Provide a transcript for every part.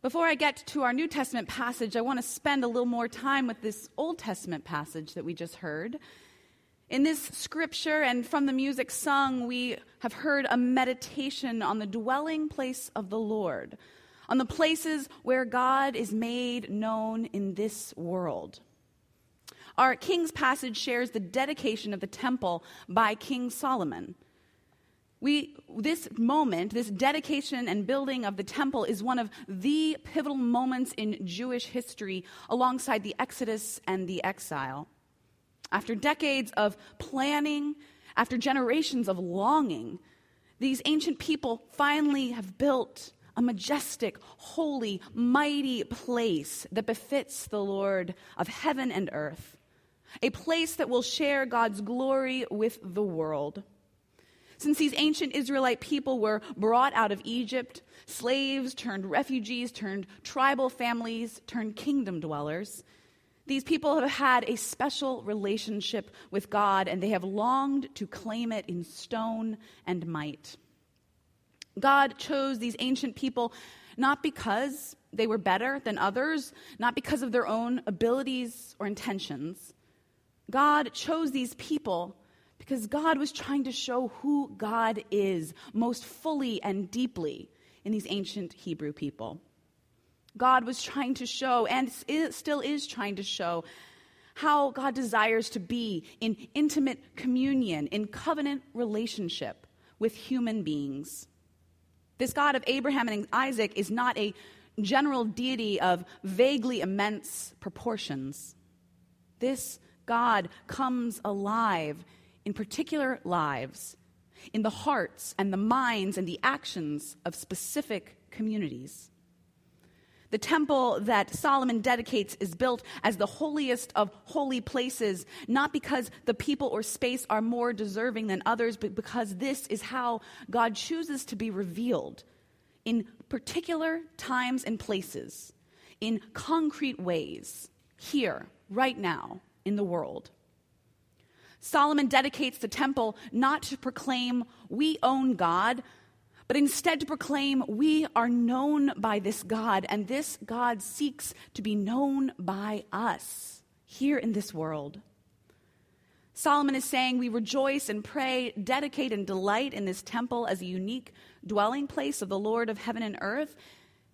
Before I get to our New Testament passage, I want to spend a little more time with this Old Testament passage that we just heard. In this scripture and from the music sung, we have heard a meditation on the dwelling place of the Lord, on the places where God is made known in this world. Our King's passage shares the dedication of the temple by King Solomon. We, this moment, this dedication and building of the temple is one of the pivotal moments in Jewish history alongside the Exodus and the exile. After decades of planning, after generations of longing, these ancient people finally have built a majestic, holy, mighty place that befits the Lord of heaven and earth, a place that will share God's glory with the world. Since these ancient Israelite people were brought out of Egypt, slaves turned refugees, turned tribal families, turned kingdom dwellers, these people have had a special relationship with God and they have longed to claim it in stone and might. God chose these ancient people not because they were better than others, not because of their own abilities or intentions. God chose these people because God was trying to show who God is most fully and deeply in these ancient Hebrew people. God was trying to show, and still is trying to show, how God desires to be in intimate communion, in covenant relationship with human beings. This God of Abraham and Isaac is not a general deity of vaguely immense proportions. This God comes alive in particular lives, in the hearts and the minds and the actions of specific communities. The temple that Solomon dedicates is built as the holiest of holy places, not because the people or space are more deserving than others, but because this is how God chooses to be revealed in particular times and places, in concrete ways, here, right now, in the world. Solomon dedicates the temple not to proclaim we own God, but instead to proclaim we are known by this God, and this God seeks to be known by us here in this world. Solomon is saying we rejoice and pray, dedicate and delight in this temple as a unique dwelling place of the Lord of heaven and earth.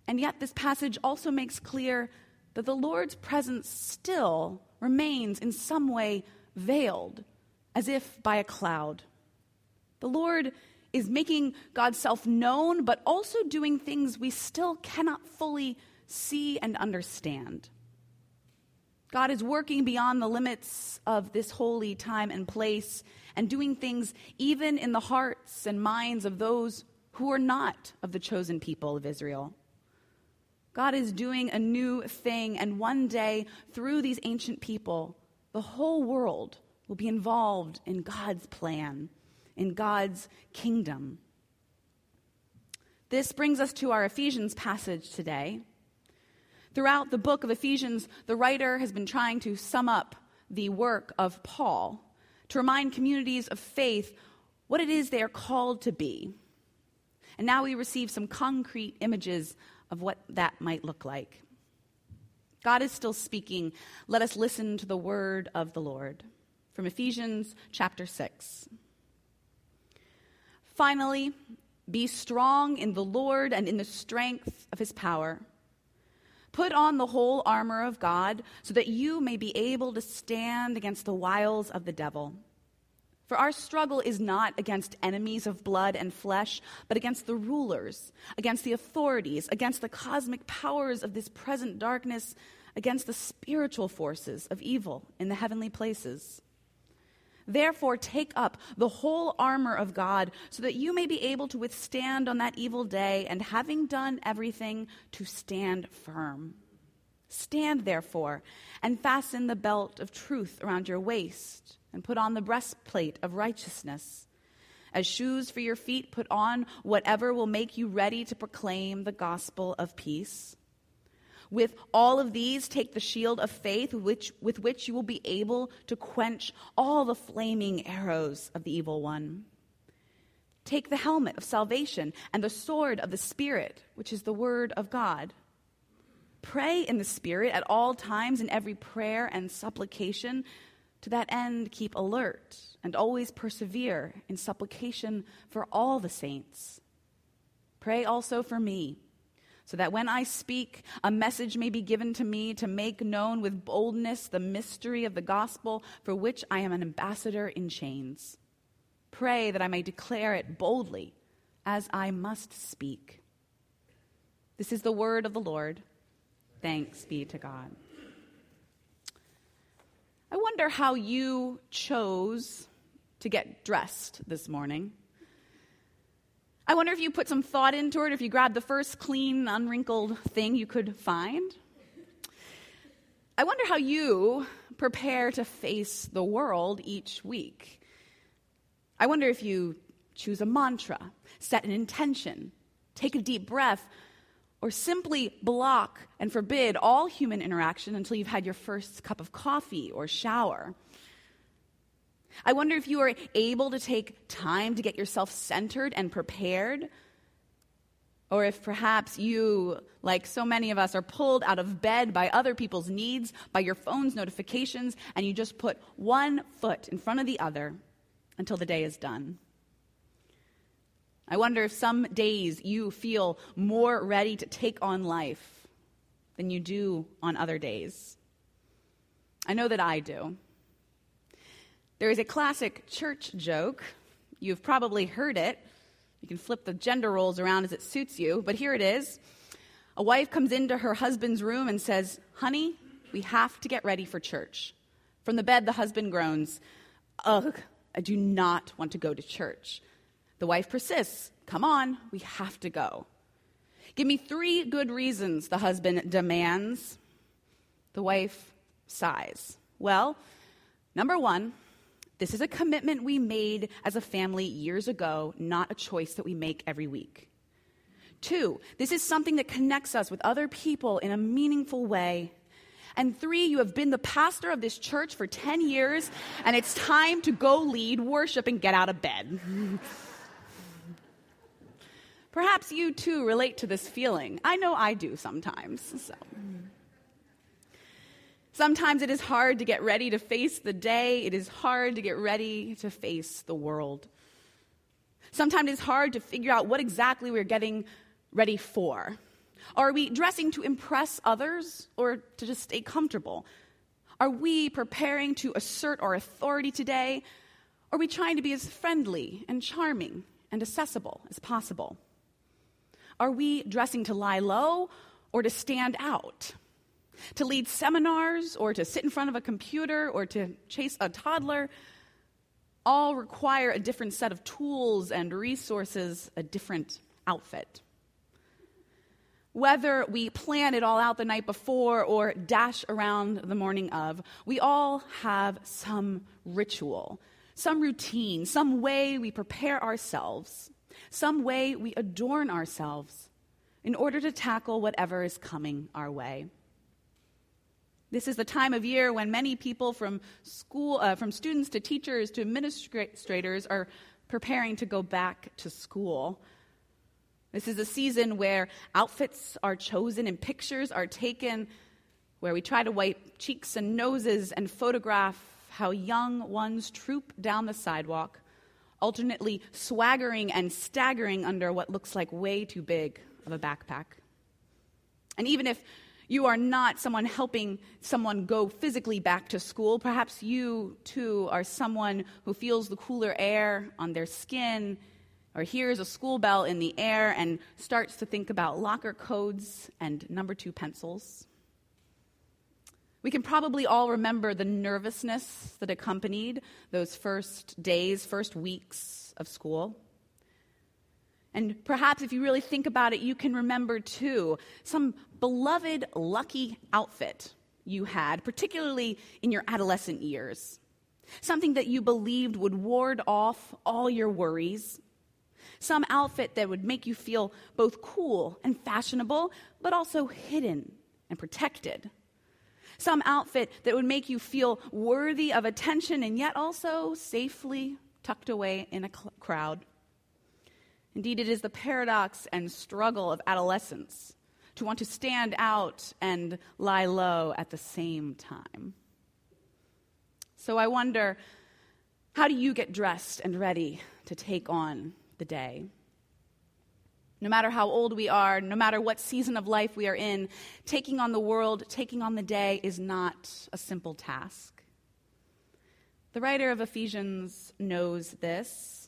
And yet, this passage also makes clear that the Lord's presence still remains in some way veiled as if by a cloud. The Lord is making God's self known, but also doing things we still cannot fully see and understand. God is working beyond the limits of this holy time and place and doing things even in the hearts and minds of those who are not of the chosen people of Israel. God is doing a new thing, and one day, through these ancient people, the whole world will be involved in God's plan, in God's kingdom. This brings us to our Ephesians passage today. Throughout the book of Ephesians, the writer has been trying to sum up the work of Paul to remind communities of faith what it is they are called to be. And now we receive some concrete images of what that might look like. God is still speaking. Let us listen to the word of the Lord from Ephesians chapter 6. Finally, be strong in the Lord and in the strength of his power. Put on the whole armor of God so that you may be able to stand against the wiles of the devil. For our struggle is not against enemies of blood and flesh, but against the rulers, against the authorities, against the cosmic powers of this present darkness, against the spiritual forces of evil in the heavenly places. Therefore, take up the whole armor of God so that you may be able to withstand on that evil day, and having done everything, to stand firm. Stand, therefore, and fasten the belt of truth around your waist, and put on the breastplate of righteousness. As shoes for your feet, put on whatever will make you ready to proclaim the gospel of peace. With all of these, take the shield of faith which, with which you will be able to quench all the flaming arrows of the evil one. Take the helmet of salvation and the sword of the Spirit, which is the word of God. Pray in the Spirit at all times in every prayer and supplication. To that end, keep alert and always persevere in supplication for all the saints. Pray also for me, so that when I speak, a message may be given to me to make known with boldness the mystery of the gospel for which I am an ambassador in chains. Pray that I may declare it boldly as I must speak. This is the word of the Lord. Thanks be to God. I wonder how you chose to get dressed this morning. I wonder if you put some thought into it, if you grabbed the first clean, unwrinkled thing you could find. I wonder how you prepare to face the world each week. I wonder if you choose a mantra, set an intention, take a deep breath, or simply block and forbid all human interaction until you've had your first cup of coffee or shower. I wonder if you are able to take time to get yourself centered and prepared. Or if perhaps you, like so many of us, are pulled out of bed by other people's needs, by your phone's notifications, and you just put one foot in front of the other until the day is done. I wonder if some days you feel more ready to take on life than you do on other days. I know that I do. There is a classic church joke. You've probably heard it. You can flip the gender roles around as it suits you, but here it is. A wife comes into her husband's room and says, Honey, we have to get ready for church. From the bed, the husband groans, Ugh, I do not want to go to church. The wife persists. Come on, we have to go. Give me three good reasons, the husband demands. The wife sighs. Well, number one, this is a commitment we made as a family years ago, not a choice that we make every week. Two, this is something that connects us with other people in a meaningful way. And three, you have been the pastor of this church for 10 years, and it's time to go lead worship and get out of bed. Perhaps you too relate to this feeling. I know I do sometimes. So. Sometimes it is hard to get ready to face the day. It is hard to get ready to face the world. Sometimes it's hard to figure out what exactly we're getting ready for. Are we dressing to impress others or to just stay comfortable? Are we preparing to assert our authority today? Are we trying to be as friendly and charming and accessible as possible? Are we dressing to lie low or to stand out? To lead seminars or to sit in front of a computer or to chase a toddler all require a different set of tools and resources, a different outfit. Whether we plan it all out the night before or dash around the morning of, we all have some ritual, some routine, some way we prepare ourselves some way we adorn ourselves in order to tackle whatever is coming our way. This is the time of year when many people from school, uh, from students to teachers to administrators, are preparing to go back to school. This is a season where outfits are chosen and pictures are taken, where we try to wipe cheeks and noses and photograph how young ones troop down the sidewalk alternately swaggering and staggering under what looks like way too big of a backpack. And even if you are not someone helping someone go physically back to school, perhaps you too are someone who feels the cooler air on their skin or hears a school bell in the air and starts to think about locker codes and number two pencils. We can probably all remember the nervousness that accompanied those first days, first weeks of school. And perhaps if you really think about it, you can remember too some beloved, lucky outfit you had, particularly in your adolescent years. Something that you believed would ward off all your worries. Some outfit that would make you feel both cool and fashionable, but also hidden and protected some outfit that would make you feel worthy of attention and yet also safely tucked away in a cl- crowd. Indeed, it is the paradox and struggle of adolescence to want to stand out and lie low at the same time. So I wonder how do you get dressed and ready to take on the day? No matter how old we are, no matter what season of life we are in, taking on the world, taking on the day is not a simple task. The writer of Ephesians knows this.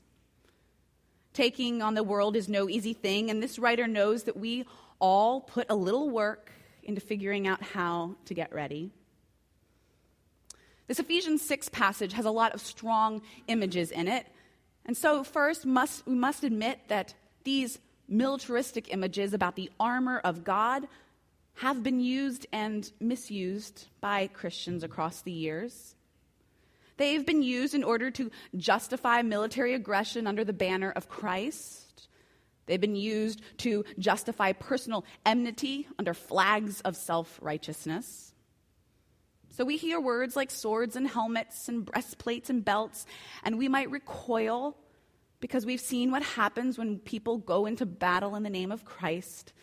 Taking on the world is no easy thing, and this writer knows that we all put a little work into figuring out how to get ready. This Ephesians 6 passage has a lot of strong images in it. And so, first, must, we must admit that these militaristic images about the armor of God have been used and misused by Christians across the years. They've been used in order to justify military aggression under the banner of Christ. They've been used to justify personal enmity under flags of self righteousness. So we hear words like swords and helmets and breastplates and belts, and we might recoil because we've seen what happens when people go into battle in the name of Christ.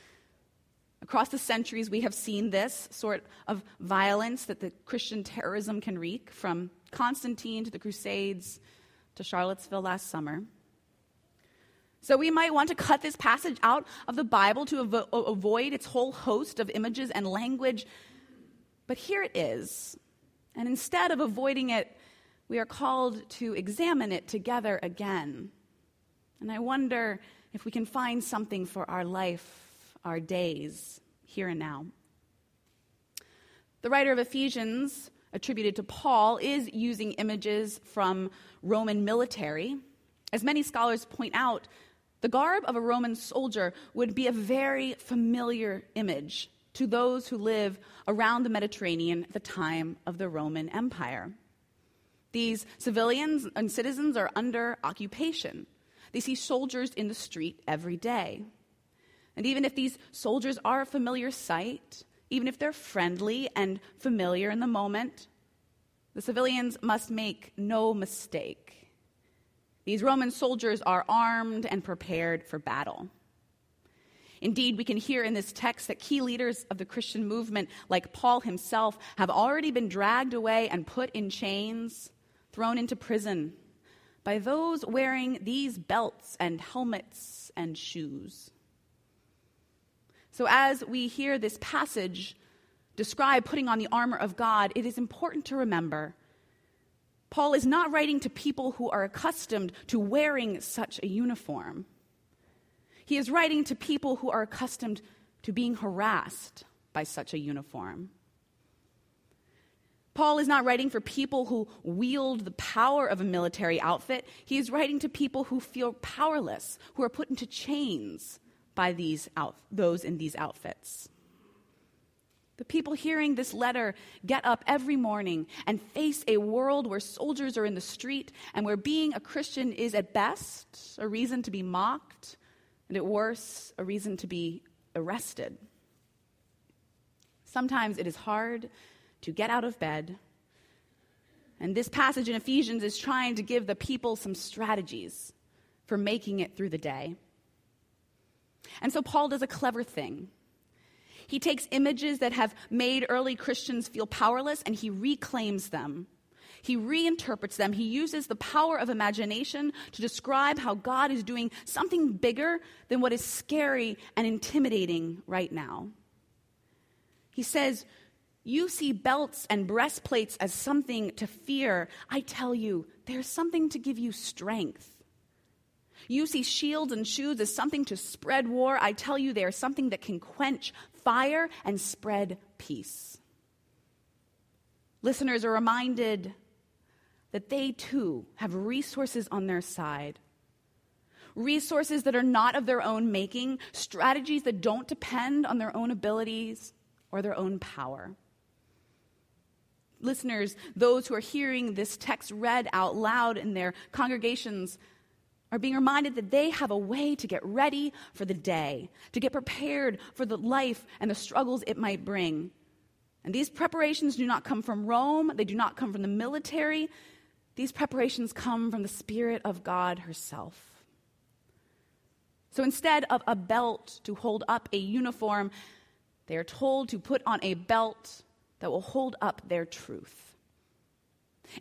Across the centuries, we have seen this sort of violence that the Christian terrorism can wreak, from Constantine to the Crusades to Charlottesville last summer. So we might want to cut this passage out of the Bible to avo- avoid its whole host of images and language. But here it is. And instead of avoiding it, we are called to examine it together again. And I wonder if we can find something for our life, our days, here and now. The writer of Ephesians, attributed to Paul, is using images from Roman military. As many scholars point out, the garb of a Roman soldier would be a very familiar image to those who live around the Mediterranean at the time of the Roman Empire. These civilians and citizens are under occupation. They see soldiers in the street every day. And even if these soldiers are a familiar sight, even if they're friendly and familiar in the moment, the civilians must make no mistake. These Roman soldiers are armed and prepared for battle. Indeed, we can hear in this text that key leaders of the Christian movement, like Paul himself, have already been dragged away and put in chains, thrown into prison, by those wearing these belts and helmets and shoes. So, as we hear this passage describe putting on the armor of God, it is important to remember Paul is not writing to people who are accustomed to wearing such a uniform. He is writing to people who are accustomed to being harassed by such a uniform. Paul is not writing for people who wield the power of a military outfit. He is writing to people who feel powerless, who are put into chains by these out- those in these outfits. The people hearing this letter get up every morning and face a world where soldiers are in the street and where being a Christian is at best a reason to be mocked and at worst a reason to be arrested. Sometimes it is hard to get out of bed. And this passage in Ephesians is trying to give the people some strategies for making it through the day. And so Paul does a clever thing. He takes images that have made early Christians feel powerless and he reclaims them. He reinterprets them. He uses the power of imagination to describe how God is doing something bigger than what is scary and intimidating right now. He says, you see belts and breastplates as something to fear. I tell you, there's something to give you strength. You see shields and shoes as something to spread war. I tell you, they are something that can quench fire and spread peace. Listeners are reminded that they too have resources on their side. Resources that are not of their own making, strategies that don't depend on their own abilities or their own power listeners, those who are hearing this text read out loud in their congregations, are being reminded that they have a way to get ready for the day, to get prepared for the life and the struggles it might bring. And these preparations do not come from Rome, they do not come from the military. These preparations come from the Spirit of God herself. So instead of a belt to hold up a uniform, They are told to put on a belt that will hold up their truth.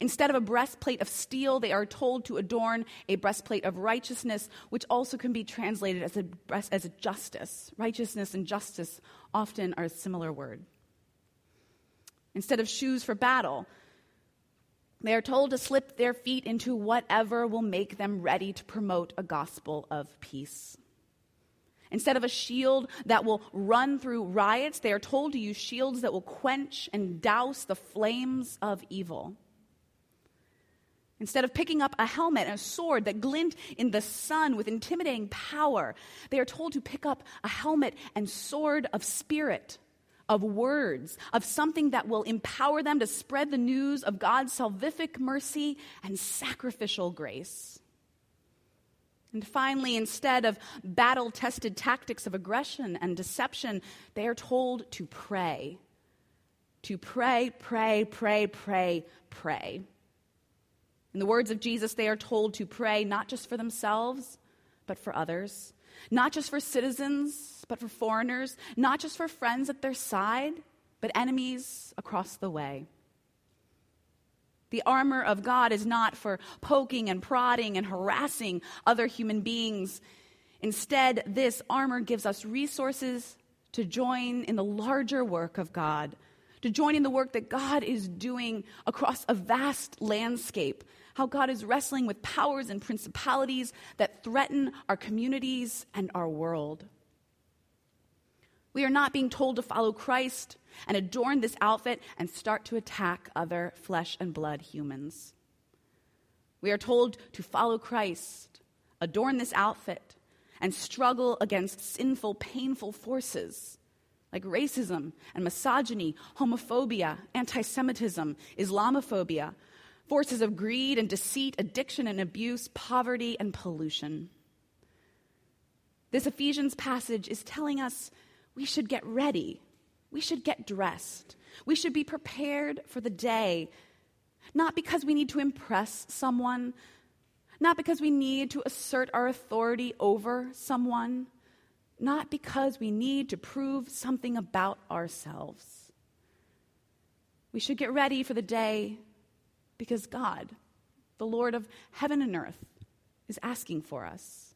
Instead of a breastplate of steel, they are told to adorn a breastplate of righteousness, which also can be translated as a, as a justice. Righteousness and justice often are a similar word. Instead of shoes for battle, they are told to slip their feet into whatever will make them ready to promote a gospel of peace. Instead of a shield that will run through riots, they are told to use shields that will quench and douse the flames of evil. Instead of picking up a helmet and a sword that glint in the sun with intimidating power, they are told to pick up a helmet and sword of spirit, of words, of something that will empower them to spread the news of God's salvific mercy and sacrificial grace. And finally, instead of battle tested tactics of aggression and deception, they are told to pray. To pray, pray, pray, pray, pray. In the words of Jesus, they are told to pray not just for themselves, but for others, not just for citizens, but for foreigners, not just for friends at their side, but enemies across the way. The armor of God is not for poking and prodding and harassing other human beings. Instead, this armor gives us resources to join in the larger work of God, to join in the work that God is doing across a vast landscape how God is wrestling with powers and principalities that threaten our communities and our world. We are not being told to follow Christ and adorn this outfit and start to attack other flesh and blood humans. We are told to follow Christ, adorn this outfit, and struggle against sinful, painful forces like racism and misogyny, homophobia, anti Semitism, Islamophobia, forces of greed and deceit, addiction and abuse, poverty and pollution. This Ephesians passage is telling us we should get ready, we should get dressed, we should be prepared for the day, not because we need to impress someone, not because we need to assert our authority over someone, not because we need to prove something about ourselves. We should get ready for the day because God, the Lord of heaven and earth, is asking for us.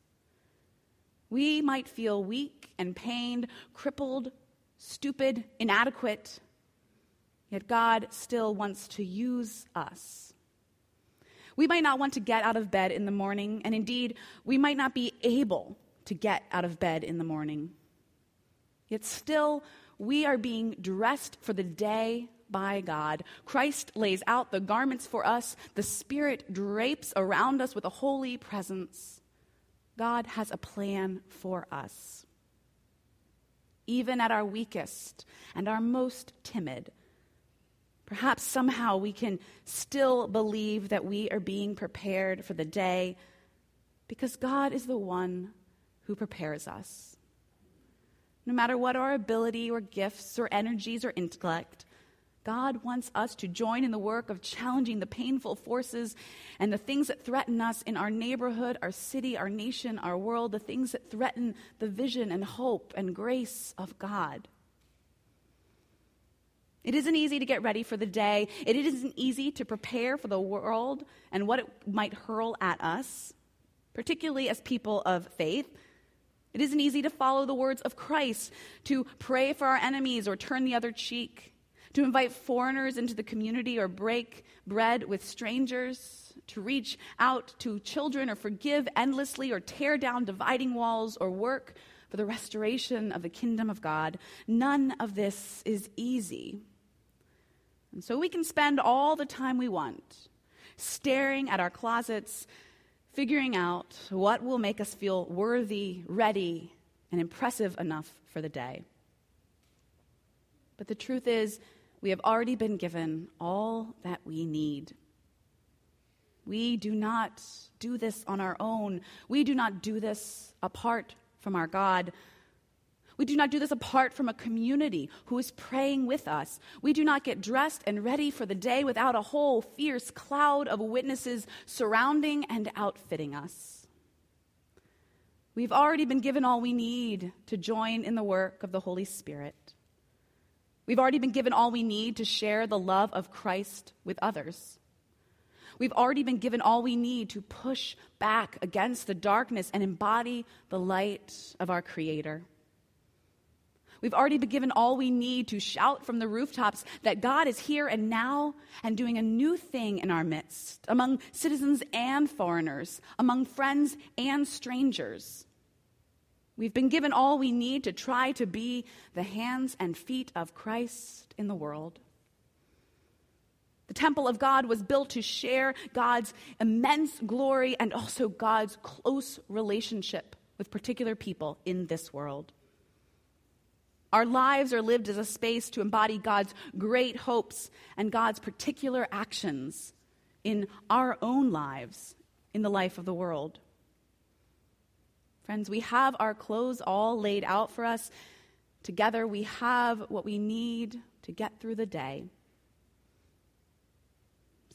We might feel weak and pained, crippled, stupid, inadequate, yet God still wants to use us. We might not want to get out of bed in the morning, and indeed, we might not be able to get out of bed in the morning. Yet still, we are being dressed for the day by God. Christ lays out the garments for us, the Spirit drapes around us with a holy presence. God has a plan for us. Even at our weakest and our most timid, perhaps somehow we can still believe that we are being prepared for the day because God is the one who prepares us. No matter what our ability or gifts or energies or intellect, God wants us to join in the work of challenging the painful forces and the things that threaten us in our neighborhood, our city, our nation, our world, the things that threaten the vision and hope and grace of God. It isn't easy to get ready for the day. It isn't easy to prepare for the world and what it might hurl at us, particularly as people of faith. It isn't easy to follow the words of Christ, to pray for our enemies or turn the other cheek to invite foreigners into the community or break bread with strangers, to reach out to children or forgive endlessly or tear down dividing walls or work for the restoration of the kingdom of God. None of this is easy. And so we can spend all the time we want staring at our closets, figuring out what will make us feel worthy, ready, and impressive enough for the day. But the truth is, we have already been given all that we need. We do not do this on our own. We do not do this apart from our God. We do not do this apart from a community who is praying with us. We do not get dressed and ready for the day without a whole fierce cloud of witnesses surrounding and outfitting us. We've already been given all we need to join in the work of the Holy Spirit. We've already been given all we need to share the love of Christ with others. We've already been given all we need to push back against the darkness and embody the light of our Creator. We've already been given all we need to shout from the rooftops that God is here and now and doing a new thing in our midst, among citizens and foreigners, among friends and strangers. We've been given all we need to try to be the hands and feet of Christ in the world. The temple of God was built to share God's immense glory and also God's close relationship with particular people in this world. Our lives are lived as a space to embody God's great hopes and God's particular actions in our own lives, in the life of the world. Friends, we have our clothes all laid out for us. Together, we have what we need to get through the day.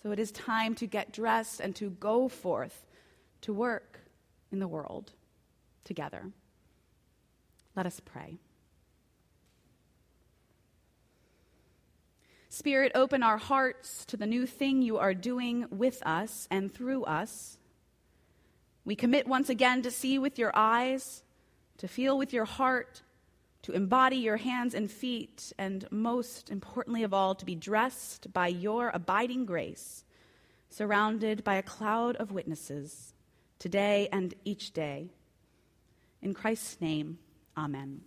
So it is time to get dressed and to go forth to work in the world together. Let us pray. Spirit, open our hearts to the new thing you are doing with us and through us. We commit once again to see with your eyes, to feel with your heart, to embody your hands and feet, and most importantly of all, to be dressed by your abiding grace, surrounded by a cloud of witnesses, today and each day. In Christ's name, amen.